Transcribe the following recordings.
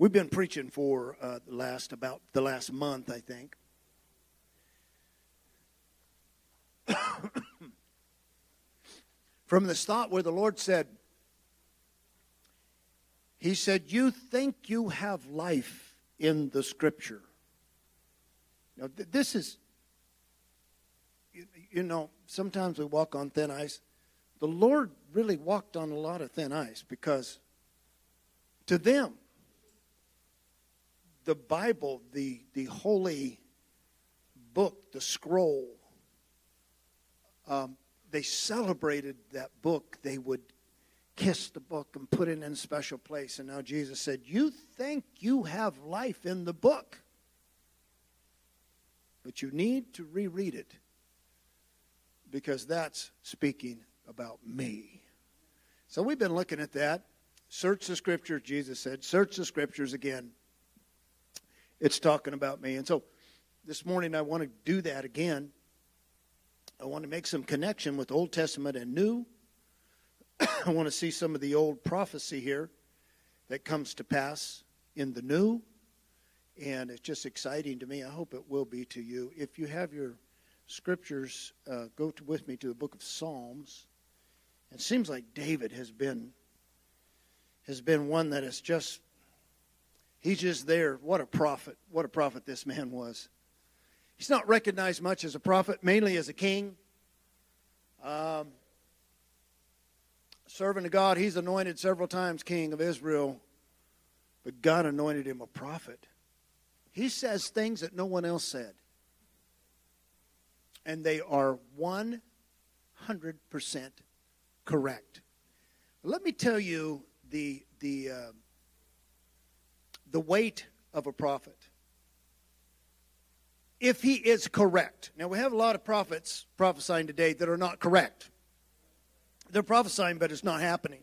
We've been preaching for uh, the last about the last month, I think. From the thought where the Lord said, He said, You think you have life in the Scripture. Now, th- this is, you, you know, sometimes we walk on thin ice. The Lord really walked on a lot of thin ice because to them, the Bible, the, the holy book, the scroll, um, they celebrated that book. They would kiss the book and put it in a special place. And now Jesus said, You think you have life in the book, but you need to reread it because that's speaking about me. So we've been looking at that. Search the scriptures, Jesus said. Search the scriptures again it's talking about me. And so this morning I want to do that again. I want to make some connection with Old Testament and New. I want to see some of the old prophecy here that comes to pass in the New. And it's just exciting to me. I hope it will be to you. If you have your scriptures, uh, go to, with me to the book of Psalms. It seems like David has been has been one that has just He's just there. What a prophet. What a prophet this man was. He's not recognized much as a prophet, mainly as a king. Um, servant of God, he's anointed several times king of Israel, but God anointed him a prophet. He says things that no one else said. And they are 100% correct. Let me tell you the, the, uh, the weight of a prophet. If he is correct. Now, we have a lot of prophets prophesying today that are not correct. They're prophesying, but it's not happening.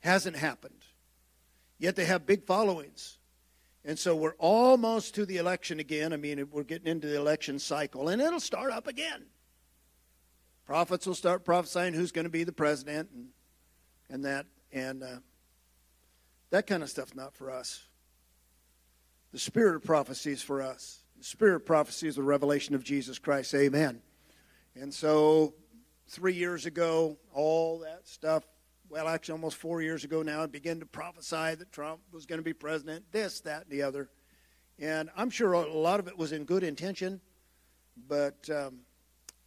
Hasn't happened. Yet they have big followings. And so we're almost to the election again. I mean, we're getting into the election cycle, and it'll start up again. Prophets will start prophesying who's going to be the president and, and that. And uh, that kind of stuff not for us. The spirit of prophecy is for us. The spirit of prophecy is the revelation of Jesus Christ. Amen. And so, three years ago, all that stuff, well, actually, almost four years ago now, I began to prophesy that Trump was going to be president, this, that, and the other. And I'm sure a lot of it was in good intention, but um,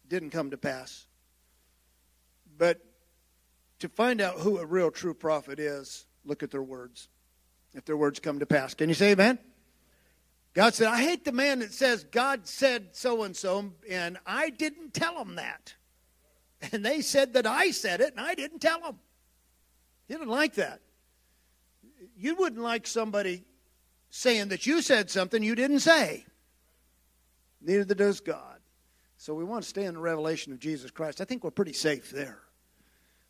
didn't come to pass. But to find out who a real true prophet is, look at their words. If their words come to pass. Can you say amen? God said, I hate the man that says, God said so and so, and I didn't tell him that. And they said that I said it, and I didn't tell them. He didn't like that. You wouldn't like somebody saying that you said something you didn't say. Neither does God. So we want to stay in the revelation of Jesus Christ. I think we're pretty safe there.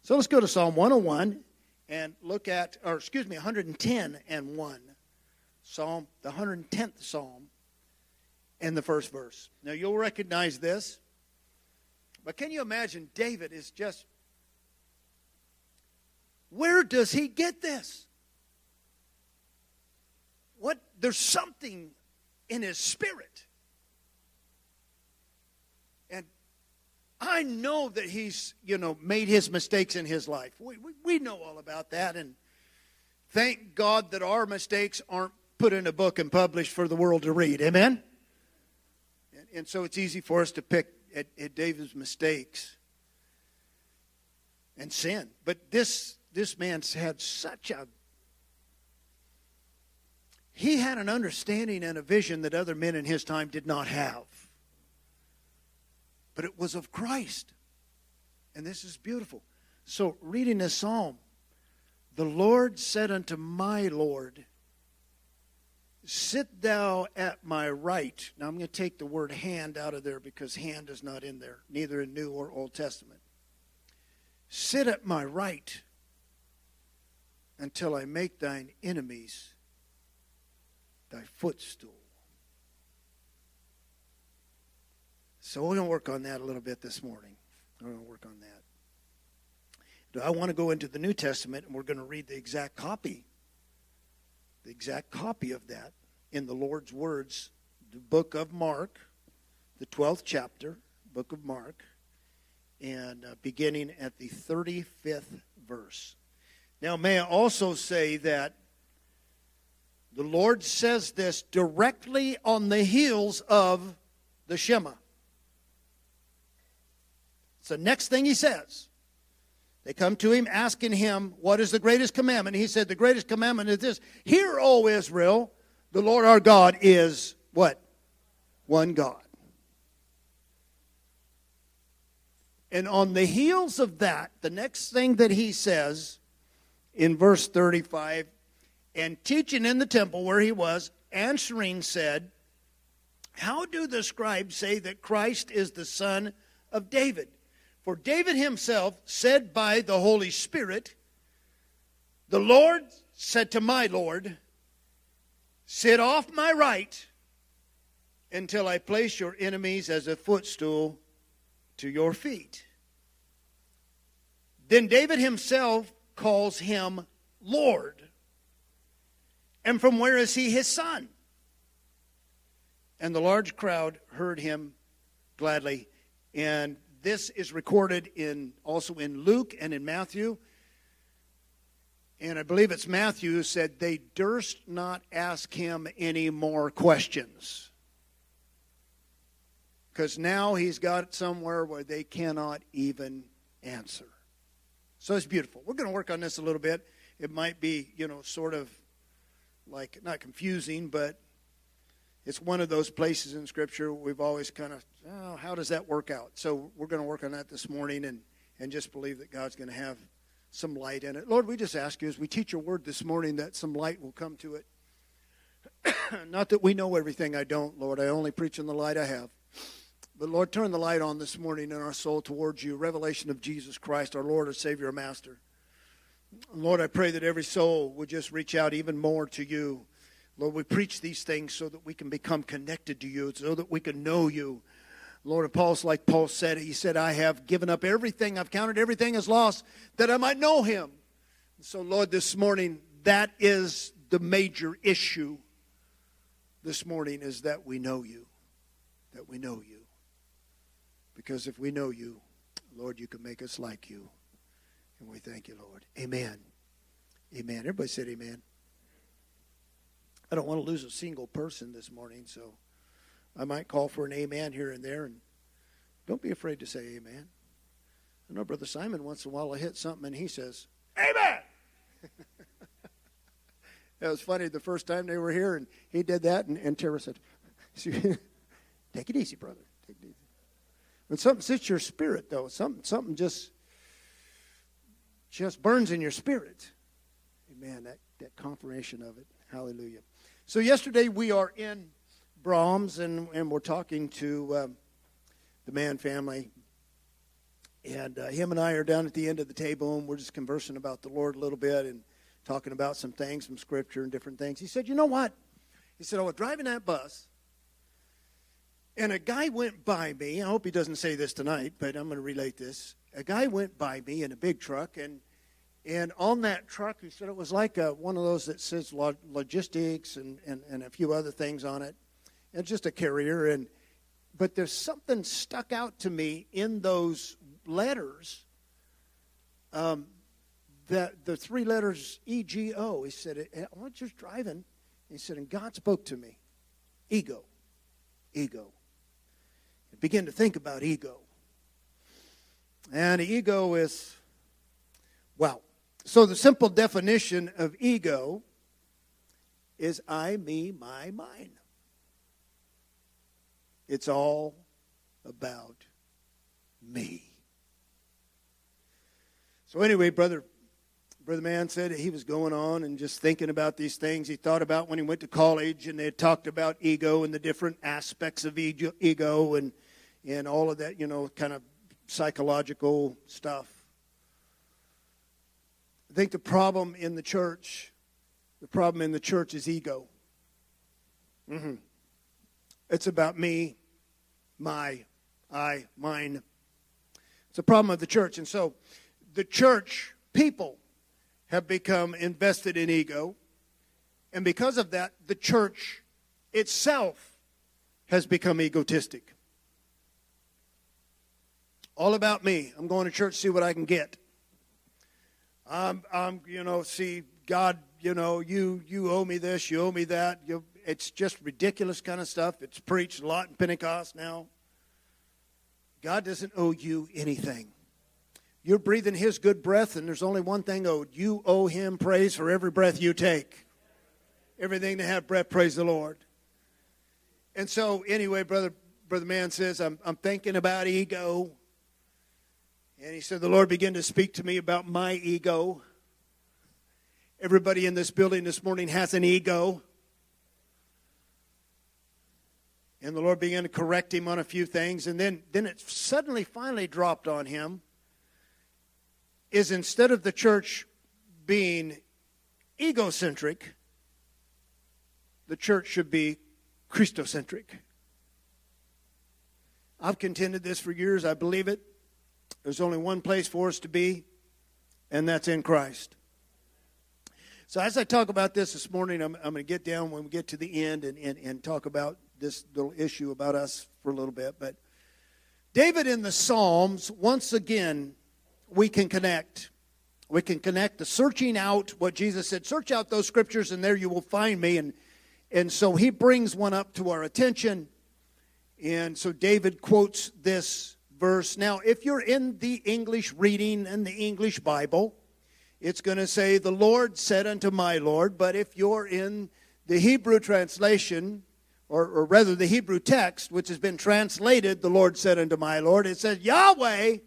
So let's go to Psalm 101 and look at, or excuse me, 110 and 1. Psalm, the 110th Psalm, and the first verse. Now you'll recognize this, but can you imagine David is just, where does he get this? What, there's something in his spirit. I know that he's, you know, made his mistakes in his life. We, we, we know all about that. And thank God that our mistakes aren't put in a book and published for the world to read. Amen? And, and so it's easy for us to pick at, at David's mistakes and sin. But this, this man's had such a he had an understanding and a vision that other men in his time did not have but it was of Christ. And this is beautiful. So, reading this psalm, the Lord said unto my Lord, Sit thou at my right. Now, I'm going to take the word hand out of there because hand is not in there, neither in New or Old Testament. Sit at my right until I make thine enemies thy footstool. So we're going to work on that a little bit this morning. We're going to work on that. Do I want to go into the New Testament and we're going to read the exact copy the exact copy of that in the Lord's words, the book of Mark, the 12th chapter, book of Mark, and uh, beginning at the 35th verse. Now, may I also say that the Lord says this directly on the heels of the Shema. The next thing he says. They come to him asking him, What is the greatest commandment? He said, The greatest commandment is this Hear, O Israel, the Lord our God is what? One God. And on the heels of that, the next thing that he says in verse 35 and teaching in the temple where he was, answering said, How do the scribes say that Christ is the son of David? For David himself said by the Holy Spirit, The Lord said to my Lord, Sit off my right until I place your enemies as a footstool to your feet. Then David himself calls him Lord. And from where is he his son? And the large crowd heard him gladly. And this is recorded in also in Luke and in Matthew and I believe it's Matthew who said they durst not ask him any more questions. Because now he's got it somewhere where they cannot even answer. So it's beautiful. We're going to work on this a little bit. It might be, you know, sort of like not confusing, but it's one of those places in Scripture we've always kind of, oh, how does that work out? So we're going to work on that this morning and, and just believe that God's going to have some light in it. Lord, we just ask you as we teach your word this morning that some light will come to it. Not that we know everything, I don't, Lord. I only preach in the light I have. But Lord, turn the light on this morning in our soul towards you. Revelation of Jesus Christ, our Lord, our Savior, our Master. Lord, I pray that every soul would just reach out even more to you. Lord, we preach these things so that we can become connected to you, so that we can know you Lord of Paul's like Paul said, he said, I have given up everything, I've counted everything as lost that I might know him. So, Lord, this morning, that is the major issue this morning is that we know you. That we know you. Because if we know you, Lord, you can make us like you. And we thank you, Lord. Amen. Amen. Everybody said amen. I don't want to lose a single person this morning, so. I might call for an amen here and there, and don't be afraid to say amen. I know Brother Simon once in a while I hit something and he says, Amen! it was funny the first time they were here, and he did that, and, and Tara said, Take it easy, brother. Take it easy. When something sits your spirit, though, something, something just just burns in your spirit. Amen. That, that confirmation of it. Hallelujah. So yesterday we are in Brahms, and, and we're talking to um, the Mann family. And uh, him and I are down at the end of the table, and we're just conversing about the Lord a little bit and talking about some things, some scripture and different things. He said, You know what? He said, I was driving that bus, and a guy went by me. I hope he doesn't say this tonight, but I'm going to relate this. A guy went by me in a big truck, and and on that truck, he said it was like a, one of those that says logistics and, and, and a few other things on it. And just a carrier. And but there's something stuck out to me in those letters um, that the three letters ego he said i was just driving. He said and god spoke to me. Ego. Ego. And begin to think about ego. And ego is well so the simple definition of ego is i me my mine it's all about me. So anyway, brother brother Mann said he was going on and just thinking about these things. He thought about when he went to college and they talked about ego and the different aspects of ego and and all of that, you know, kind of psychological stuff. I think the problem in the church, the problem in the church is ego. Mm-hmm. It's about me, my, I, mine. It's a problem of the church. And so the church people have become invested in ego. And because of that, the church itself has become egotistic. All about me. I'm going to church see what I can get. I'm, I'm you know, see, God, you know, you you owe me this, you owe me that. You, it's just ridiculous kind of stuff. It's preached a lot in Pentecost now. God doesn't owe you anything. You're breathing His good breath, and there's only one thing owed. You owe Him praise for every breath you take. Everything to have breath, praise the Lord. And so, anyway, brother, brother Mann says, I'm, I'm thinking about ego. And he said, The Lord began to speak to me about my ego. Everybody in this building this morning has an ego. And the Lord began to correct him on a few things. And then, then it suddenly finally dropped on him is instead of the church being egocentric, the church should be Christocentric. I've contended this for years. I believe it. There's only one place for us to be, and that's in Christ. So, as I talk about this this morning, I'm, I'm going to get down when we get to the end and, and, and talk about this little issue about us for a little bit. But David in the Psalms, once again, we can connect. We can connect the searching out what Jesus said search out those scriptures, and there you will find me. And, and so he brings one up to our attention. And so David quotes this verse. Now, if you're in the English reading and the English Bible, it's going to say, The Lord said unto my Lord. But if you're in the Hebrew translation, or, or rather the Hebrew text, which has been translated, The Lord said unto my Lord, it says, Yahweh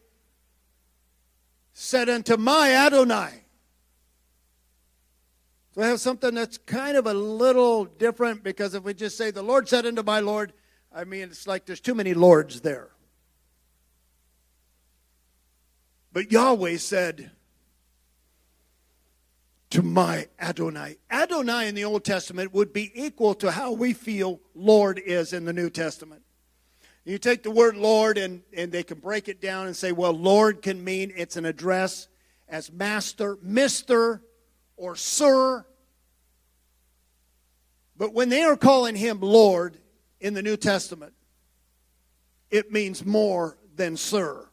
said unto my Adonai. So I have something that's kind of a little different because if we just say, The Lord said unto my Lord, I mean, it's like there's too many Lords there. But Yahweh said to my Adonai. Adonai in the Old Testament would be equal to how we feel Lord is in the New Testament. You take the word Lord and, and they can break it down and say, well, Lord can mean it's an address as master, mister, or sir. But when they are calling him Lord in the New Testament, it means more than sir.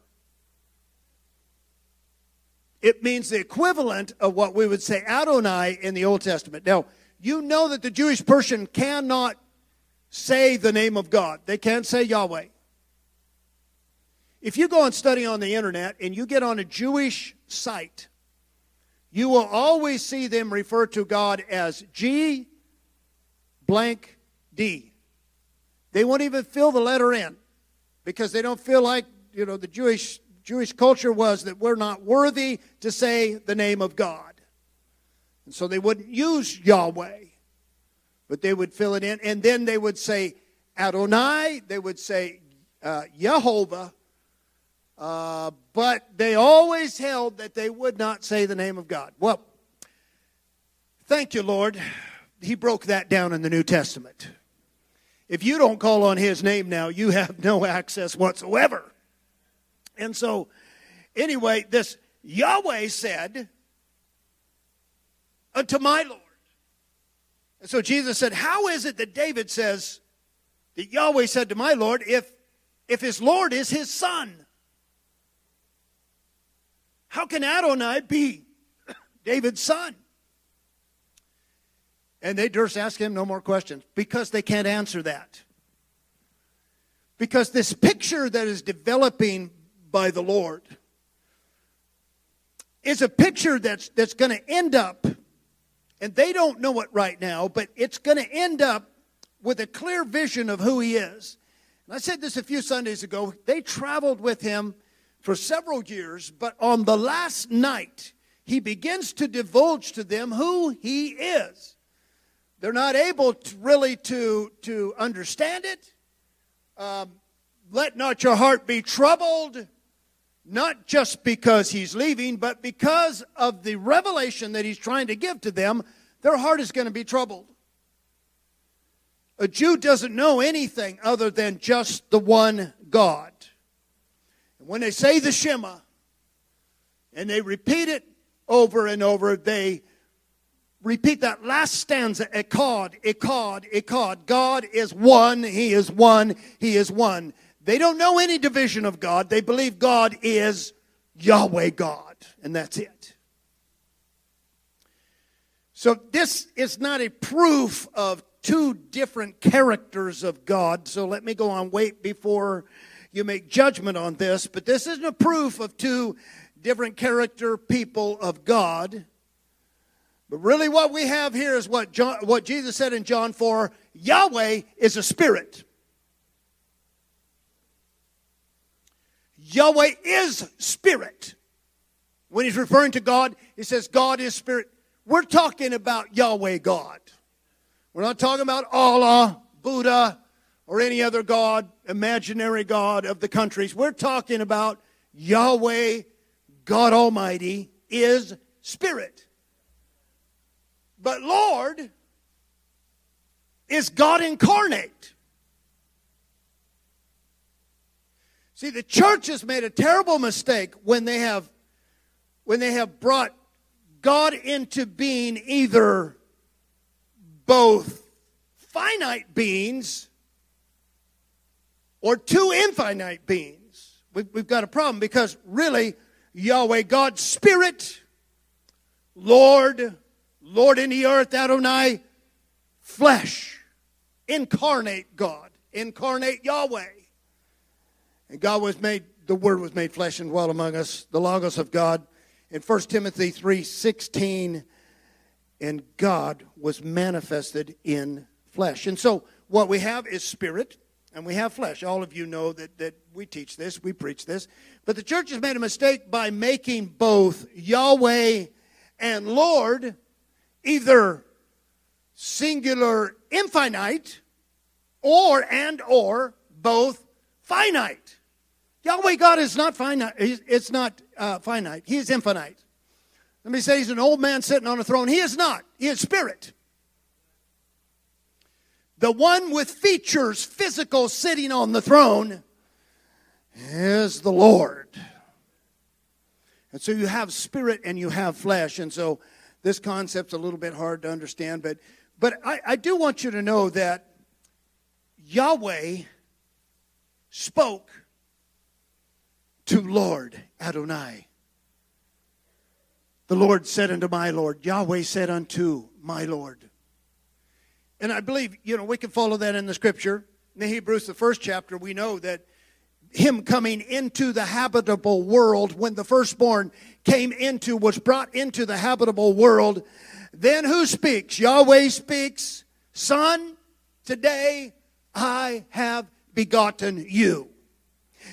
It means the equivalent of what we would say Adonai in the Old Testament. Now, you know that the Jewish person cannot say the name of God. They can't say Yahweh. If you go and study on the internet and you get on a Jewish site, you will always see them refer to God as G blank D. They won't even fill the letter in because they don't feel like, you know, the Jewish Jewish culture was that we're not worthy to say the name of God. And so they wouldn't use Yahweh but they would fill it in. And then they would say Adonai, they would say uh, uh, but they always held that they would not say the name of God. Well, thank you, Lord. He broke that down in the New Testament. If you don't call on his name now, you have no access whatsoever. And so, anyway, this Yahweh said unto my Lord, and so Jesus said, How is it that David says that Yahweh said to my Lord, if, if his Lord is his son? How can Adonai be David's son? And they durst ask him no more questions because they can't answer that. Because this picture that is developing by the Lord is a picture that's, that's going to end up and they don't know it right now, but it's going to end up with a clear vision of who he is. And I said this a few Sundays ago. They traveled with him for several years, but on the last night, he begins to divulge to them who he is. They're not able to really to, to understand it. Um, let not your heart be troubled not just because he's leaving, but because of the revelation that he's trying to give to them, their heart is going to be troubled. A Jew doesn't know anything other than just the one God. And when they say the Shema and they repeat it over and over, they repeat that last stanza Echad, Echad, Echad. God is one, He is one, He is one. They don't know any division of God. They believe God is Yahweh God, and that's it. So, this is not a proof of two different characters of God. So, let me go on. Wait before you make judgment on this. But this isn't a proof of two different character people of God. But really, what we have here is what, John, what Jesus said in John 4 Yahweh is a spirit. Yahweh is spirit. When he's referring to God, he says God is spirit. We're talking about Yahweh God. We're not talking about Allah, Buddha, or any other God, imaginary God of the countries. We're talking about Yahweh, God Almighty, is Spirit. But Lord is God incarnate. See, the church has made a terrible mistake when they have when they have brought God into being either both finite beings or two infinite beings. We've, got a problem because really, Yahweh, God Spirit, Lord, Lord in the earth, Adonai, flesh, incarnate God, incarnate Yahweh. And God was made, the Word was made flesh and dwelt among us, the Logos of God in 1 Timothy 3:16 and God was manifested in flesh. And so what we have is spirit and we have flesh. All of you know that, that we teach this, we preach this. But the church has made a mistake by making both Yahweh and Lord either singular infinite or and or both finite. Yahweh God is not finite. It's not uh, finite. He is infinite. Let me say he's an old man sitting on a throne. He is not. He is spirit. The one with features, physical, sitting on the throne is the Lord. And so you have spirit and you have flesh. And so this concept's a little bit hard to understand, but but I, I do want you to know that Yahweh spoke to Lord Adonai. The Lord said unto my Lord, Yahweh said unto my Lord. And I believe, you know, we can follow that in the scripture. In the Hebrews, the first chapter, we know that him coming into the habitable world, when the firstborn came into, was brought into the habitable world, then who speaks? Yahweh speaks, Son, today I have begotten you.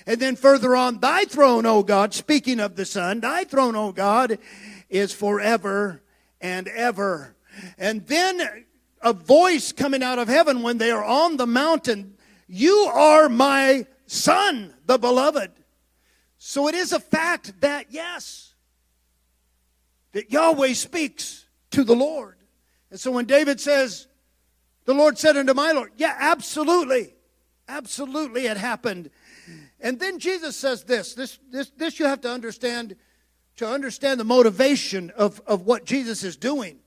And then further on, thy throne, O God, speaking of the Son, thy throne, O God, is forever and ever. And then a voice coming out of heaven when they are on the mountain, You are my Son, the beloved. So it is a fact that, yes, that Yahweh speaks to the Lord. And so when David says, The Lord said unto my Lord, yeah, absolutely. Absolutely, it happened. And then Jesus says this, this, this, this you have to understand to understand the motivation of, of what Jesus is doing.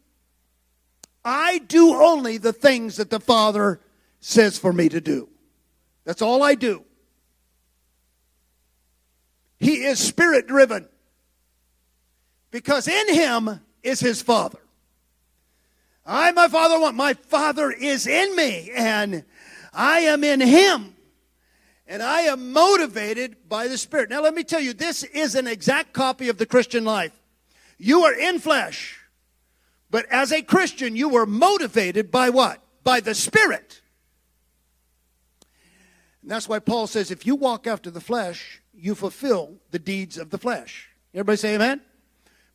I do only the things that the Father says for me to do. That's all I do. He is spirit driven because in him is his Father. I, my Father, want my Father is in me and I am in him and I am motivated by the Spirit. Now, let me tell you, this is an exact copy of the Christian life. You are in flesh, but as a Christian, you were motivated by what? By the Spirit. And that's why Paul says if you walk after the flesh, you fulfill the deeds of the flesh. Everybody say amen?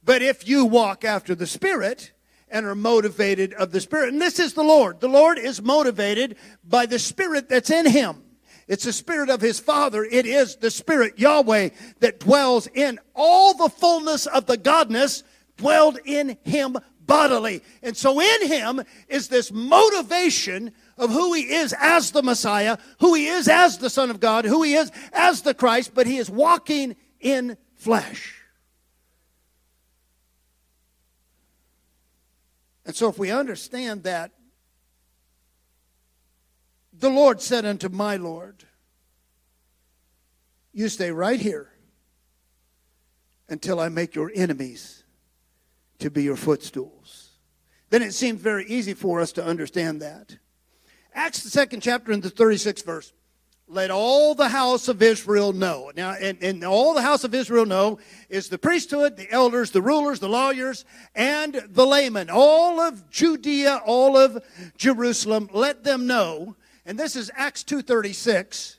But if you walk after the Spirit, and are motivated of the Spirit. And this is the Lord. The Lord is motivated by the Spirit that's in Him. It's the Spirit of His Father. It is the Spirit, Yahweh, that dwells in all the fullness of the Godness, dwelled in Him bodily. And so in Him is this motivation of who He is as the Messiah, who He is as the Son of God, who He is as the Christ, but He is walking in flesh. And so, if we understand that, the Lord said unto my Lord, You stay right here until I make your enemies to be your footstools. Then it seems very easy for us to understand that. Acts, the second chapter, and the 36th verse. Let all the house of Israel know. Now, and, and all the house of Israel know is the priesthood, the elders, the rulers, the lawyers, and the laymen. All of Judea, all of Jerusalem, let them know. And this is Acts 2.36.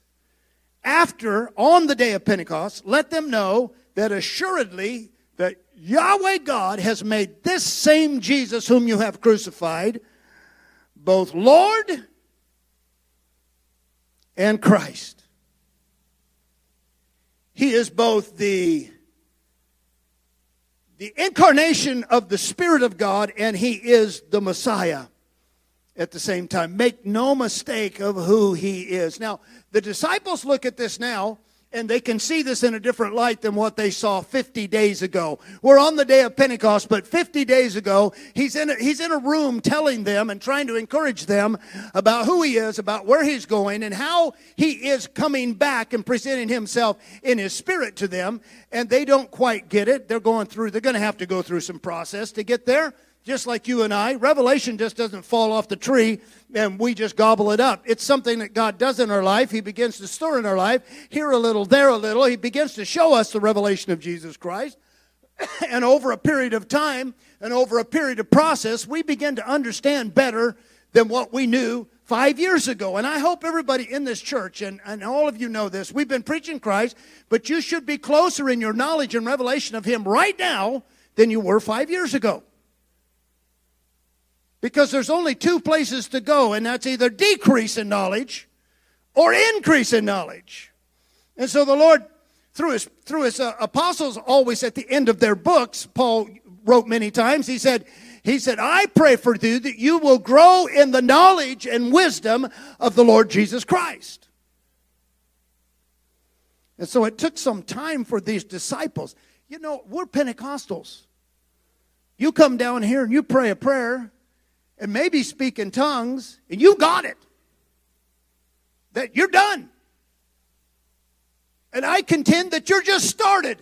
After, on the day of Pentecost, let them know that assuredly that Yahweh God has made this same Jesus whom you have crucified both Lord and Christ. He is both the, the incarnation of the Spirit of God and He is the Messiah at the same time. Make no mistake of who He is. Now, the disciples look at this now and they can see this in a different light than what they saw 50 days ago. We're on the day of Pentecost, but 50 days ago, he's in a, he's in a room telling them and trying to encourage them about who he is, about where he's going, and how he is coming back and presenting himself in his spirit to them. And they don't quite get it. They're going through, they're going to have to go through some process to get there just like you and I. Revelation just doesn't fall off the tree and we just gobble it up. It's something that God does in our life. He begins to stir in our life, here a little, there a little. He begins to show us the revelation of Jesus Christ. and over a period of time and over a period of process, we begin to understand better than what we knew five years ago. And I hope everybody in this church, and, and all of you know this, we've been preaching Christ, but you should be closer in your knowledge and revelation of Him right now than you were five years ago. Because there's only two places to go, and that's either decrease in knowledge or increase in knowledge. And so the Lord, through his, through his uh, apostles, always at the end of their books, Paul wrote many times, he said, he said, I pray for you that you will grow in the knowledge and wisdom of the Lord Jesus Christ. And so it took some time for these disciples. You know, we're Pentecostals. You come down here and you pray a prayer, and maybe speak in tongues, and you got it. That you're done. And I contend that you're just started.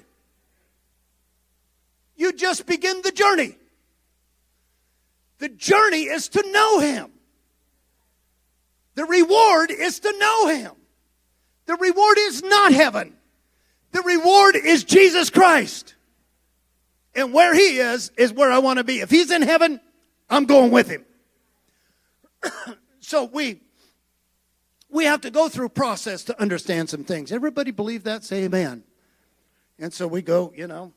You just begin the journey. The journey is to know Him. The reward is to know Him. The reward is not heaven. The reward is Jesus Christ. And where He is, is where I want to be. If He's in heaven, I'm going with him. so we we have to go through process to understand some things. Everybody believe that? Say amen. And so we go, you know,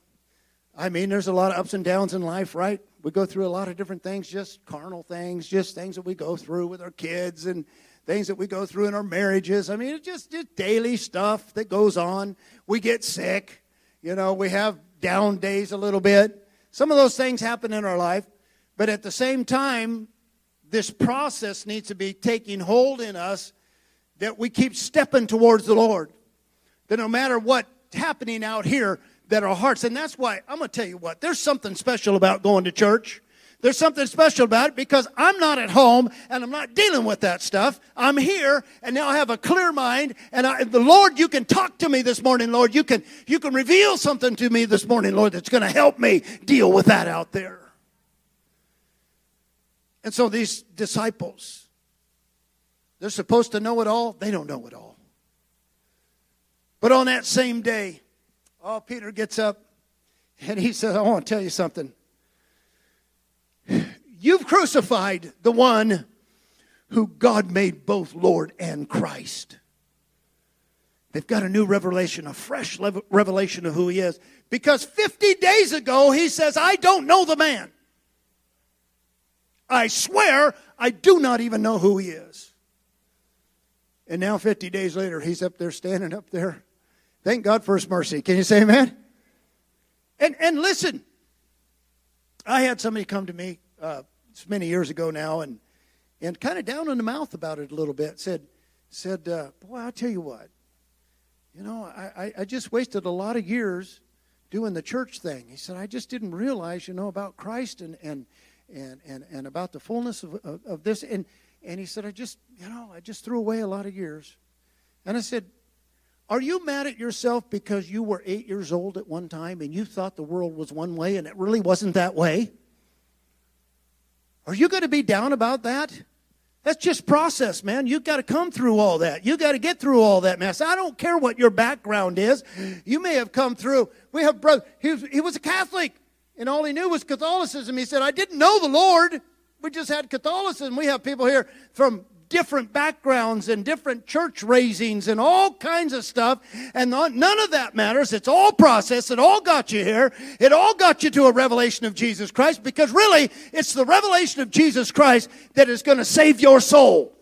I mean, there's a lot of ups and downs in life, right? We go through a lot of different things, just carnal things, just things that we go through with our kids and things that we go through in our marriages. I mean, it's just, just daily stuff that goes on. We get sick, you know, we have down days a little bit. Some of those things happen in our life. But at the same time, this process needs to be taking hold in us that we keep stepping towards the Lord. That no matter what's happening out here, that our hearts, and that's why I'm going to tell you what, there's something special about going to church. There's something special about it because I'm not at home and I'm not dealing with that stuff. I'm here and now I have a clear mind and I, the Lord, you can talk to me this morning, Lord. You can, you can reveal something to me this morning, Lord, that's going to help me deal with that out there. And so these disciples, they're supposed to know it all. They don't know it all. But on that same day, oh, Peter gets up and he says, I want to tell you something. You've crucified the one who God made both Lord and Christ. They've got a new revelation, a fresh revelation of who he is. Because 50 days ago, he says, I don't know the man. I swear I do not even know who he is. And now, 50 days later, he's up there standing up there. Thank God for his mercy. Can you say amen? And, and listen, I had somebody come to me uh, many years ago now and, and kind of down in the mouth about it a little bit. Said, said uh, Boy, I'll tell you what. You know, I, I just wasted a lot of years doing the church thing. He said, I just didn't realize, you know, about Christ and, and, and, and, and about the fullness of, of, of this. And, and he said, I just, you know, I just threw away a lot of years. And I said, Are you mad at yourself because you were eight years old at one time and you thought the world was one way and it really wasn't that way? Are you going to be down about that? That's just process, man. You've got to come through all that. You've got to get through all that mess. I don't care what your background is. You may have come through. We have brother. He was, he was a Catholic, and all he knew was Catholicism. He said, "I didn't know the Lord. We just had Catholicism." We have people here from different backgrounds and different church raisings and all kinds of stuff. And none of that matters. It's all process. It all got you here. It all got you to a revelation of Jesus Christ because really it's the revelation of Jesus Christ that is going to save your soul.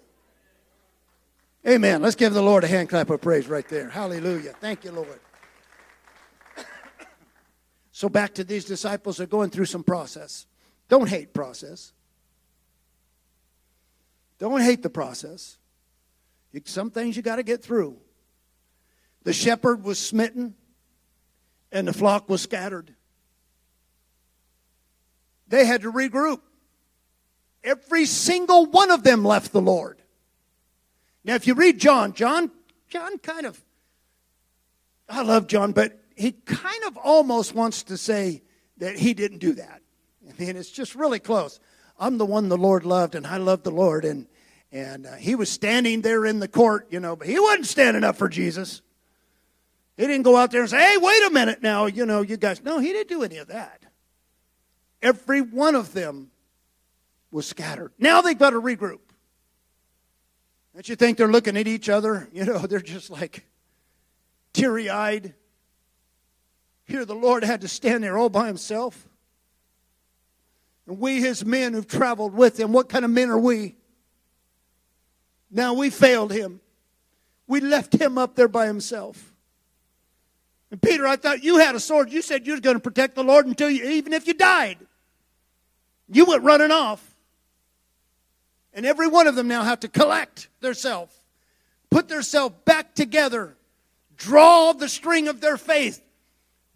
Amen. Let's give the Lord a hand clap of praise right there. Hallelujah. Thank you, Lord. So back to these disciples are going through some process. Don't hate process. Don't hate the process. Some things you got to get through. The shepherd was smitten and the flock was scattered. They had to regroup. Every single one of them left the Lord. Now, if you read John, John, John kind of, I love John, but he kind of almost wants to say that he didn't do that. I mean, it's just really close. I'm the one the Lord loved, and I love the Lord, and and uh, he was standing there in the court, you know, but he wasn't standing up for Jesus. He didn't go out there and say, hey, wait a minute now, you know, you guys. No, he didn't do any of that. Every one of them was scattered. Now they've got to regroup. Don't you think they're looking at each other? You know, they're just like teary eyed. Here, the Lord had to stand there all by himself. And we, his men who've traveled with him, what kind of men are we? Now we failed him. We left him up there by himself. And Peter, I thought you had a sword. You said you were going to protect the Lord until you, even if you died. You went running off. And every one of them now have to collect theirself, put theirself back together, draw the string of their faith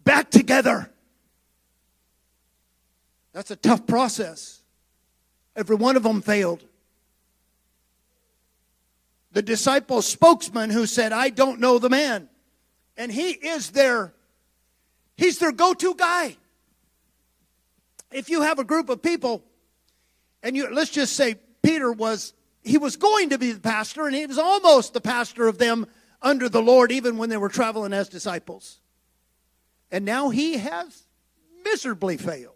back together. That's a tough process. Every one of them failed the disciple spokesman who said, I don't know the man. And he is their, he's their go-to guy. If you have a group of people, and you let's just say Peter was he was going to be the pastor, and he was almost the pastor of them under the Lord, even when they were traveling as disciples. And now he has miserably failed.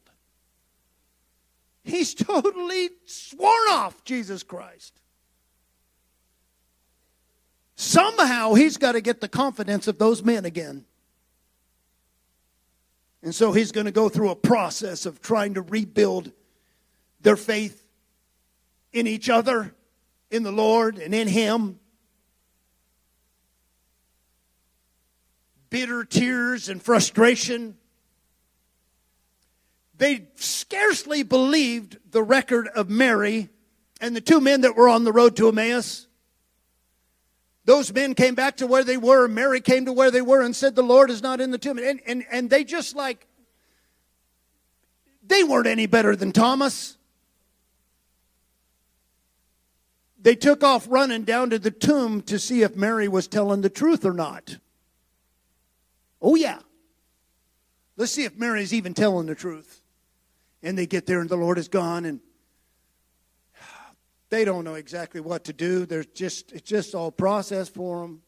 He's totally sworn off Jesus Christ. Somehow he's got to get the confidence of those men again. And so he's going to go through a process of trying to rebuild their faith in each other, in the Lord, and in Him. Bitter tears and frustration. They scarcely believed the record of Mary and the two men that were on the road to Emmaus. Those men came back to where they were. Mary came to where they were and said, The Lord is not in the tomb. And, and, and they just like, they weren't any better than Thomas. They took off running down to the tomb to see if Mary was telling the truth or not. Oh, yeah. Let's see if Mary's even telling the truth. And they get there and the Lord is gone and they don't know exactly what to do. There's just it's just all process for them.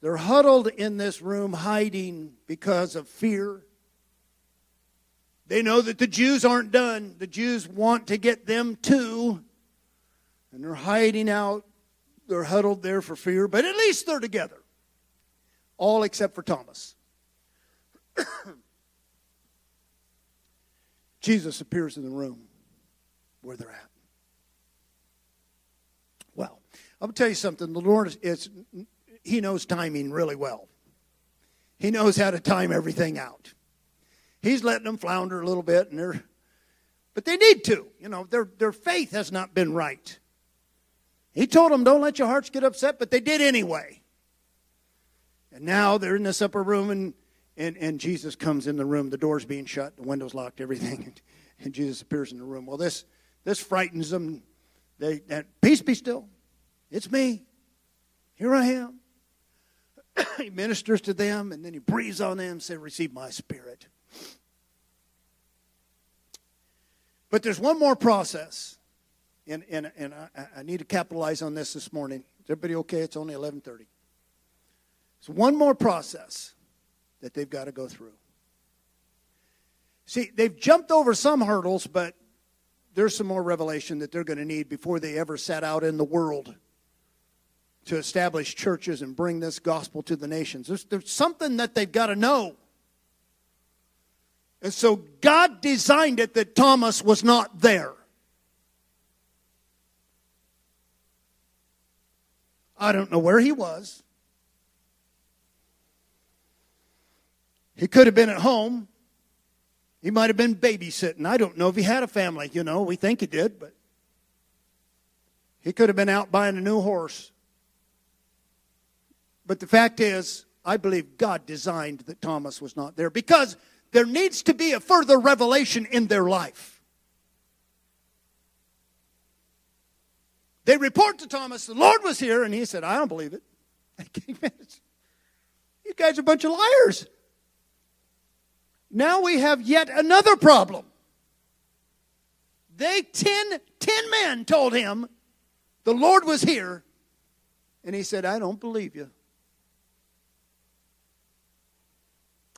They're huddled in this room hiding because of fear. They know that the Jews aren't done. The Jews want to get them too. And they're hiding out. They're huddled there for fear, but at least they're together. All except for Thomas. Jesus appears in the room where they're at. Well, I'm going to tell you something. The Lord is, He knows timing really well. He knows how to time everything out. He's letting them flounder a little bit, and they're, but they need to. You know, their, their faith has not been right. He told them, don't let your hearts get upset, but they did anyway. And now they're in this upper room, and, and, and Jesus comes in the room. The door's being shut, the window's locked, everything. And Jesus appears in the room. Well, this, this frightens them. They, that, Peace be still. It's me. Here I am. he ministers to them and then he breathes on them and says, Receive my spirit. But there's one more process, and, and, and I, I need to capitalize on this this morning. Is everybody okay? It's only 1130. It's one more process that they've got to go through. See, they've jumped over some hurdles, but there's some more revelation that they're going to need before they ever set out in the world to establish churches and bring this gospel to the nations. There's, there's something that they've got to know. And so God designed it that Thomas was not there. I don't know where he was. He could have been at home. He might have been babysitting. I don't know if he had a family, you know. We think he did, but he could have been out buying a new horse. But the fact is, I believe God designed that Thomas was not there because there needs to be a further revelation in their life. They report to Thomas, the Lord was here, and he said, I don't believe it. you guys are a bunch of liars. Now we have yet another problem. They, ten, ten men told him the Lord was here, and he said, I don't believe you.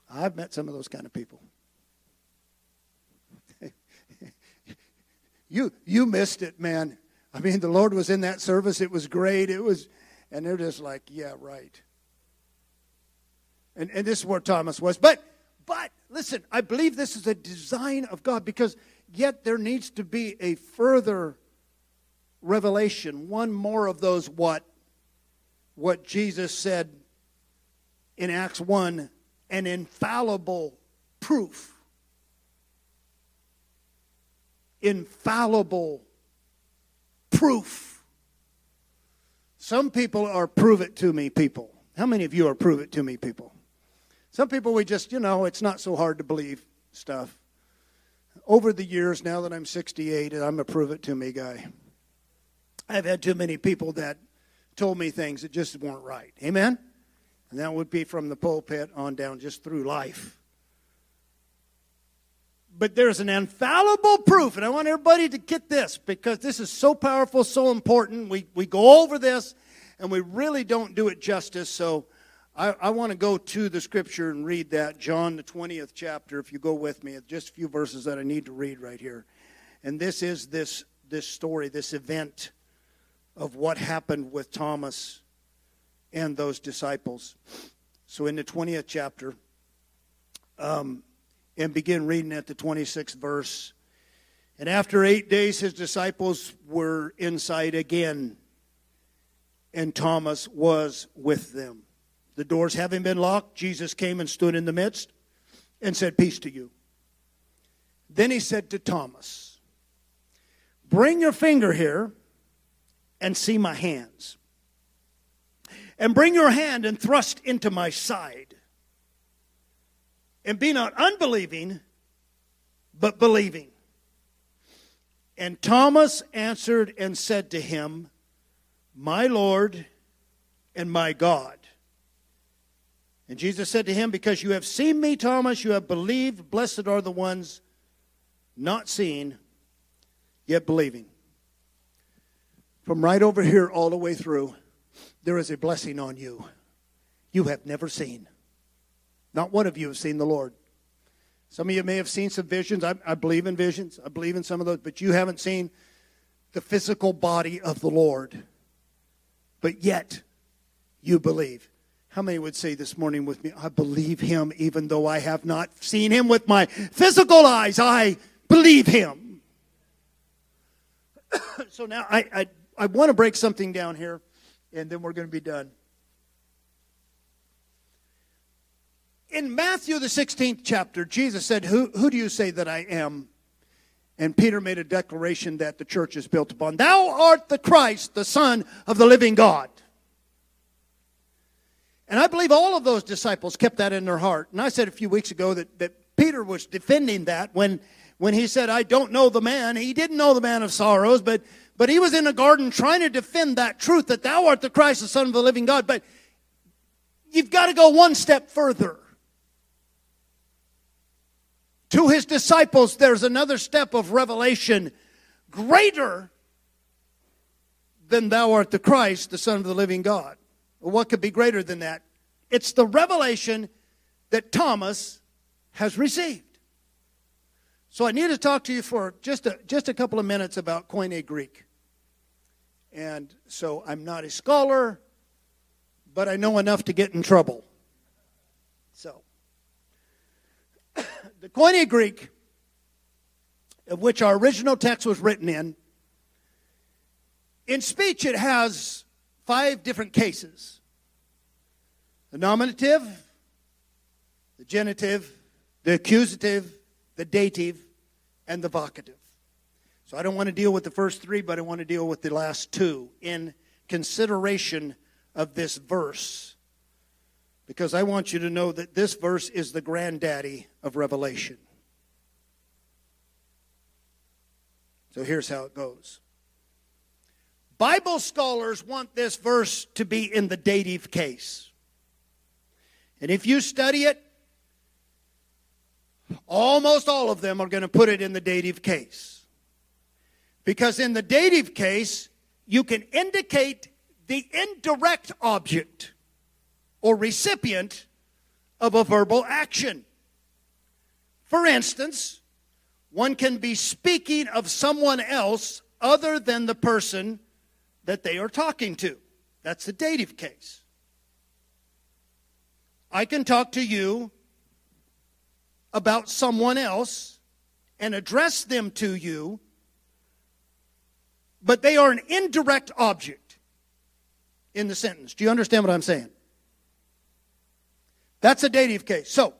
I've met some of those kind of people. you you missed it, man. I mean, the Lord was in that service. It was great. It was, and they're just like, yeah, right. And and this is where Thomas was. But but listen, I believe this is a design of God because yet there needs to be a further revelation, one more of those what what Jesus said in Acts 1 an infallible proof. Infallible proof. Some people are prove it to me people. How many of you are prove it to me people? Some people we just, you know, it's not so hard to believe stuff. Over the years, now that I'm 68, I'm a prove it to me guy. I've had too many people that told me things that just weren't right. Amen? And that would be from the pulpit on down just through life. But there's an infallible proof, and I want everybody to get this because this is so powerful, so important. We, we go over this and we really don't do it justice. So I, I want to go to the scripture and read that, John, the 20th chapter, if you go with me. Just a few verses that I need to read right here. And this is this, this story, this event of what happened with Thomas and those disciples. So in the 20th chapter, um, and begin reading at the 26th verse. And after eight days, his disciples were inside again, and Thomas was with them. The doors having been locked, Jesus came and stood in the midst and said, Peace to you. Then he said to Thomas, Bring your finger here and see my hands and bring your hand and thrust into my side. And be not unbelieving, but believing. And Thomas answered and said to him, My Lord and my God. And Jesus said to him, Because you have seen me, Thomas, you have believed. Blessed are the ones not seeing, yet believing. From right over here all the way through there is a blessing on you you have never seen. Not one of you has seen the Lord. Some of you may have seen some visions. I, I, believe in visions. I believe in some of those, but you haven't seen the physical body of the Lord. But yet, you believe. How many would say this morning with me, I believe him even though I have not seen him with my physical eyes? I believe him. so now I, I, I want to break something down here and then we're going to be done. In Matthew, the 16th chapter, Jesus said, Who, who do you say that I am? And Peter made a declaration that the church is built upon. Thou art the Christ, the Son of the living God. And I believe all of those disciples kept that in their heart. And I said a few weeks ago that, that Peter was defending that when, when he said, I don't know the man. He didn't know the man of sorrows, but, but he was in a garden trying to defend that truth that thou art the Christ, the Son of the living God. But you've got to go one step further. To his disciples, there's another step of revelation greater than thou art the Christ, the Son of the living God. What could be greater than that? It's the revelation that Thomas has received. So I need to talk to you for just a, just a couple of minutes about Koine Greek. And so I'm not a scholar, but I know enough to get in trouble. So, the Koine Greek, of which our original text was written in, in speech it has five different cases the nominative, the genitive, the accusative, the dative, and the vocative. So I don't want to deal with the first three, but I want to deal with the last two in consideration of this verse. Because I want you to know that this verse is the granddaddy of Revelation. So here's how it goes. Bible scholars want this verse to be in the dative case. And if you study it, Almost all of them are going to put it in the dative case. Because in the dative case, you can indicate the indirect object or recipient of a verbal action. For instance, one can be speaking of someone else other than the person that they are talking to. That's the dative case. I can talk to you about someone else and address them to you, but they are an indirect object in the sentence. Do you understand what I'm saying? That's a dative case. So,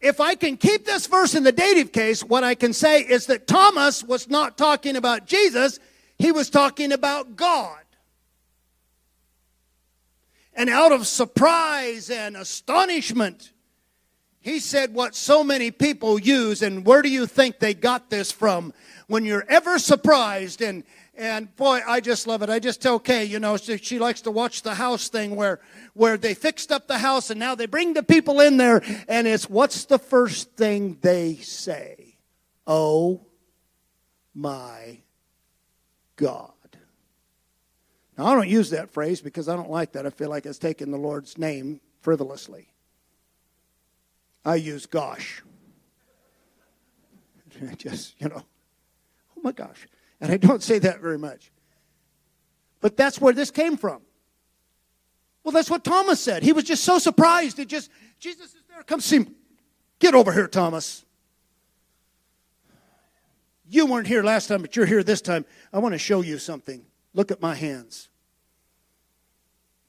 if I can keep this verse in the dative case, what I can say is that Thomas was not talking about Jesus, he was talking about God. And out of surprise and astonishment, he said what so many people use, and where do you think they got this from? When you're ever surprised, and and boy, I just love it. I just tell Kay, you know, she, she likes to watch the house thing where where they fixed up the house and now they bring the people in there, and it's what's the first thing they say? Oh my God. Now I don't use that phrase because I don't like that. I feel like it's taking the Lord's name frivolously. I use gosh. Just, you know, oh my gosh. And I don't say that very much. But that's where this came from. Well, that's what Thomas said. He was just so surprised. It just, Jesus is there. Come see me. Get over here, Thomas. You weren't here last time, but you're here this time. I want to show you something. Look at my hands.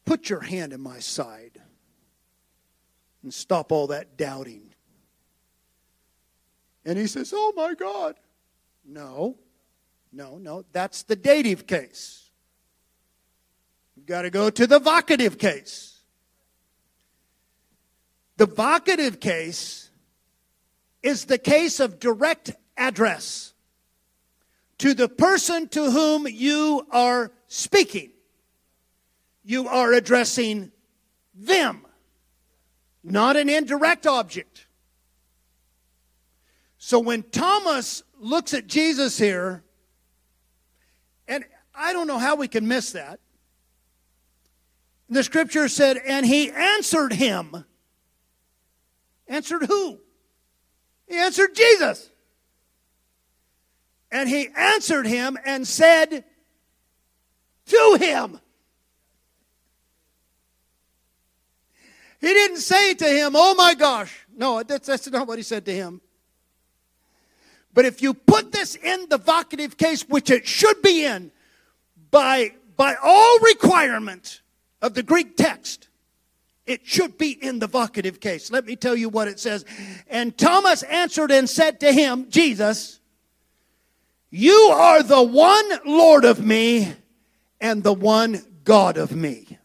Put your hand in my side and stop all that doubting. And he says, Oh my God. No, no, no. That's the dative case. You've got to go to the vocative case. The vocative case is the case of direct address to the person to whom you are speaking. You are addressing them not an indirect object. So when Thomas looks at Jesus here, and I don't know how we can miss that. The scripture said, and he answered him. Answered who? He answered Jesus. And he answered him and said to him, He didn't say to him, Oh my gosh. No, that's, that's not what he said to him. But if you put this in the vocative case, which it should be in, by, by all requirement of the Greek text, it should be in the vocative case. Let me tell you what it says. And Thomas answered and said to him, Jesus, you are the one Lord of me and the one God of me.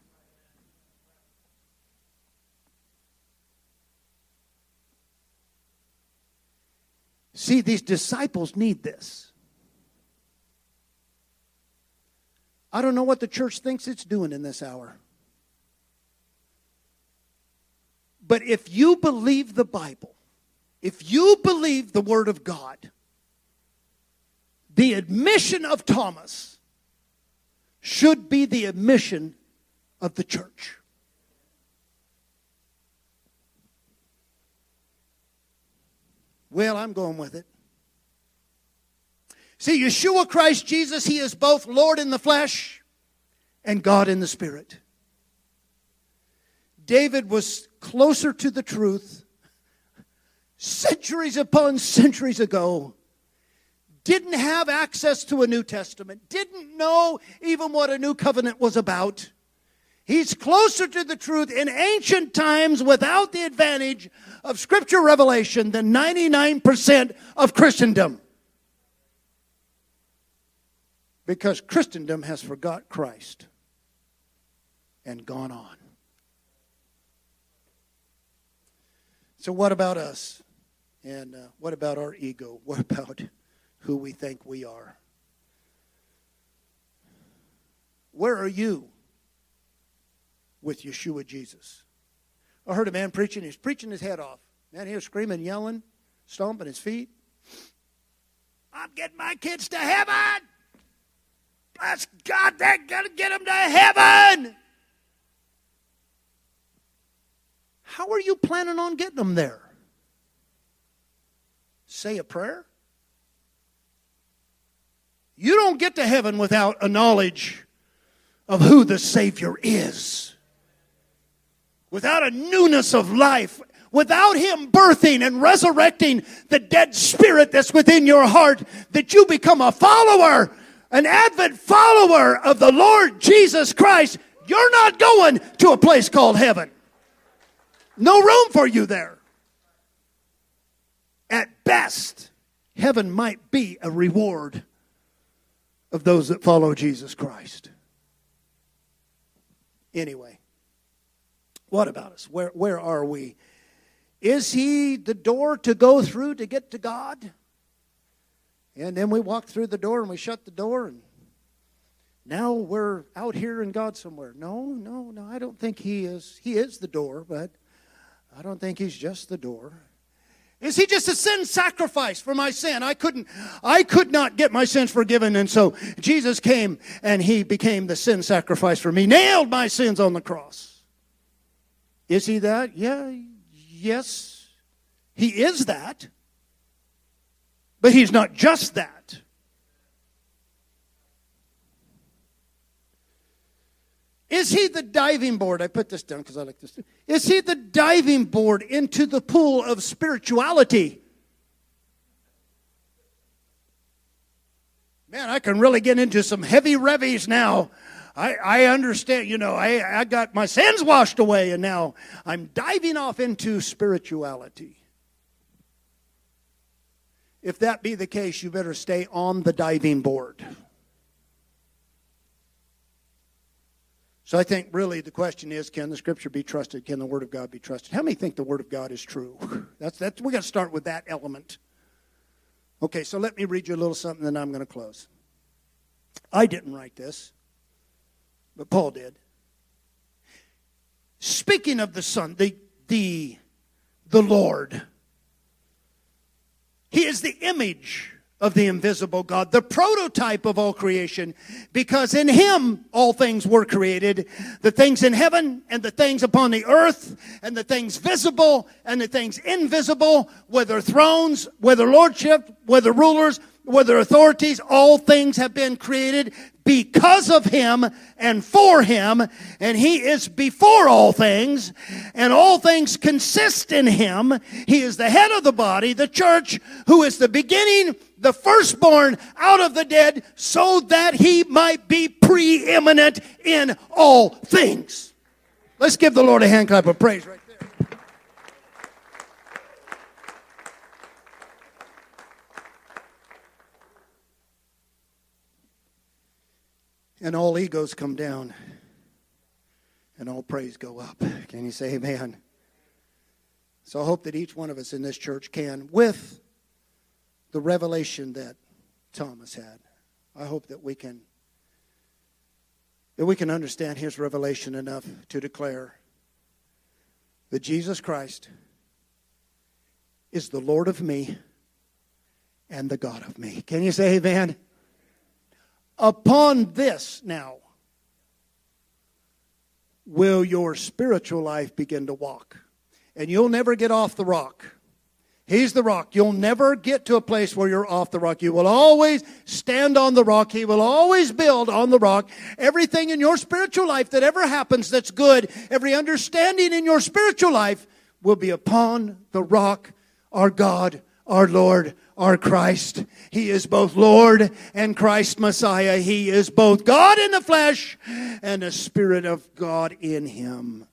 See, these disciples need this. I don't know what the church thinks it's doing in this hour. But if you believe the Bible, if you believe the Word of God, the admission of Thomas should be the admission of the church. Well, I'm going with it. See, Yeshua Christ Jesus, He is both Lord in the flesh and God in the spirit. David was closer to the truth centuries upon centuries ago. Didn't have access to a New Testament, didn't know even what a new covenant was about. He's closer to the truth in ancient times without the advantage of scripture revelation than 99% of Christendom. Because Christendom has forgot Christ and gone on. So, what about us? And uh, what about our ego? What about who we think we are? Where are you? with Yeshua Jesus. I heard a man preaching, he's preaching his head off. Man, he was screaming, yelling, stomping his feet. I'm getting my kids to heaven. Bless God, they're going to get them to heaven. How are you planning on getting them there? Say a prayer? You don't get to heaven without a knowledge of who the Savior is without a newness of life, without Him birthing and resurrecting the dead spirit that's within your heart, that you become a follower, an advent follower of the Lord Jesus Christ, you're not going to a place called heaven. No room for you there. At best, heaven might be a reward of those that follow Jesus Christ. Anyway. What about us? Where, where are we? Is he the door to go through to get to God? And then we walk through the door and we shut the door and now we're out here in God somewhere. No, no, no, I don't think he is. He is the door, but I don't think he's just the door. Is he just a sin sacrifice for my sin? I couldn't, I could not get my sins forgiven, and so Jesus came and he became the sin sacrifice for me, nailed my sins on the cross. Is he that? Yeah, yes. He is that. But he's not just that. Is he the diving board? I put this down because I like this. Is he the diving board into the pool of spirituality? Man, I can really get into some heavy revies now I, I understand, you know, I, I got my sins washed away and now I'm diving off into spirituality. If that be the case, you better stay on the diving board. So I think really the question is can the scripture be trusted? Can the word of God be trusted? How many think the word of God is true? That's that's we got to start with that element. Okay, so let me read you a little something then I'm going to close. I didn't write this but Paul did. Speaking of the Son, the, the, the Lord, He is the image of the invisible God, the prototype of all creation, because in Him all things were created the things in heaven and the things upon the earth, and the things visible and the things invisible, whether thrones, whether lordship, whether rulers, whether authorities, all things have been created because of him and for him, and he is before all things, and all things consist in him. He is the head of the body, the church, who is the beginning, the firstborn out of the dead, so that he might be preeminent in all things. Let's give the Lord a hand clap of praise right there. and all egos come down and all praise go up. Can you say amen? So I hope that each one of us in this church can, with the revelation that Thomas had. I hope that we can that we can understand his revelation enough to declare that Jesus Christ is the Lord of me and the God of me. Can you say amen? Upon this now will your spiritual life begin to walk. And you'll never get off the rock. He's the rock. You'll never get to a place where you're off the rock. You will always stand on the rock. He will always build on the rock. Everything in your spiritual life that ever happens that's good, every understanding in your spiritual life will be upon the rock, our God, our Lord, our Christ. He is both Lord and Christ Messiah. He is both God in the flesh and the Spirit of God in him.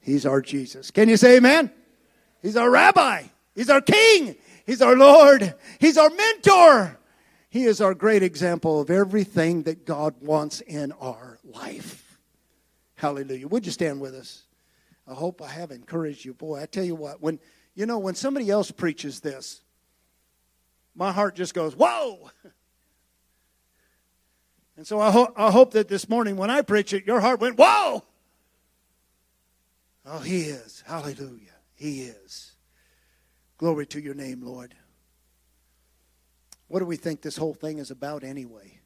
He's our Jesus. Can you say amen? He's our rabbi. He's our king. He's our Lord. He's our mentor. He is our great example of everything that God wants in our life. Hallelujah. Would you stand with us? I hope I have encouraged you. Boy, I tell you what, when you know, when somebody else preaches this, my heart just goes, Whoa! And so I, ho- I hope that this morning when I preach it, your heart went, Whoa! Oh, He is. Hallelujah. He is. Glory to your name, Lord. What do we think this whole thing is about anyway?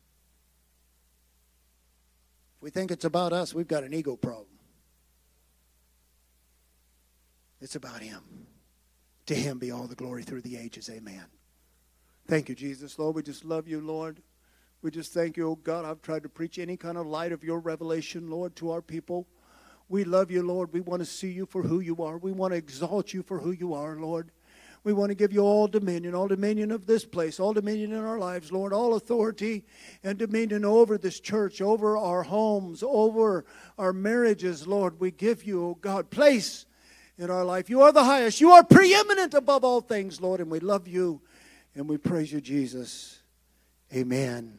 If we think it's about us, we've got an ego problem. It's about Him. To Him be all the glory through the ages. Amen. Thank you, Jesus. Lord, we just love you, Lord. We just thank you, oh God. I've tried to preach any kind of light of your revelation, Lord, to our people. We love you, Lord. We want to see you for who you are. We want to exalt you for who you are, Lord. We want to give you all dominion, all dominion of this place, all dominion in our lives, Lord, all authority and dominion over this church, over our homes, over our marriages, Lord. We give you, oh God, place in our life. You are the highest. You are preeminent above all things, Lord, and we love you and we praise you, Jesus. Amen.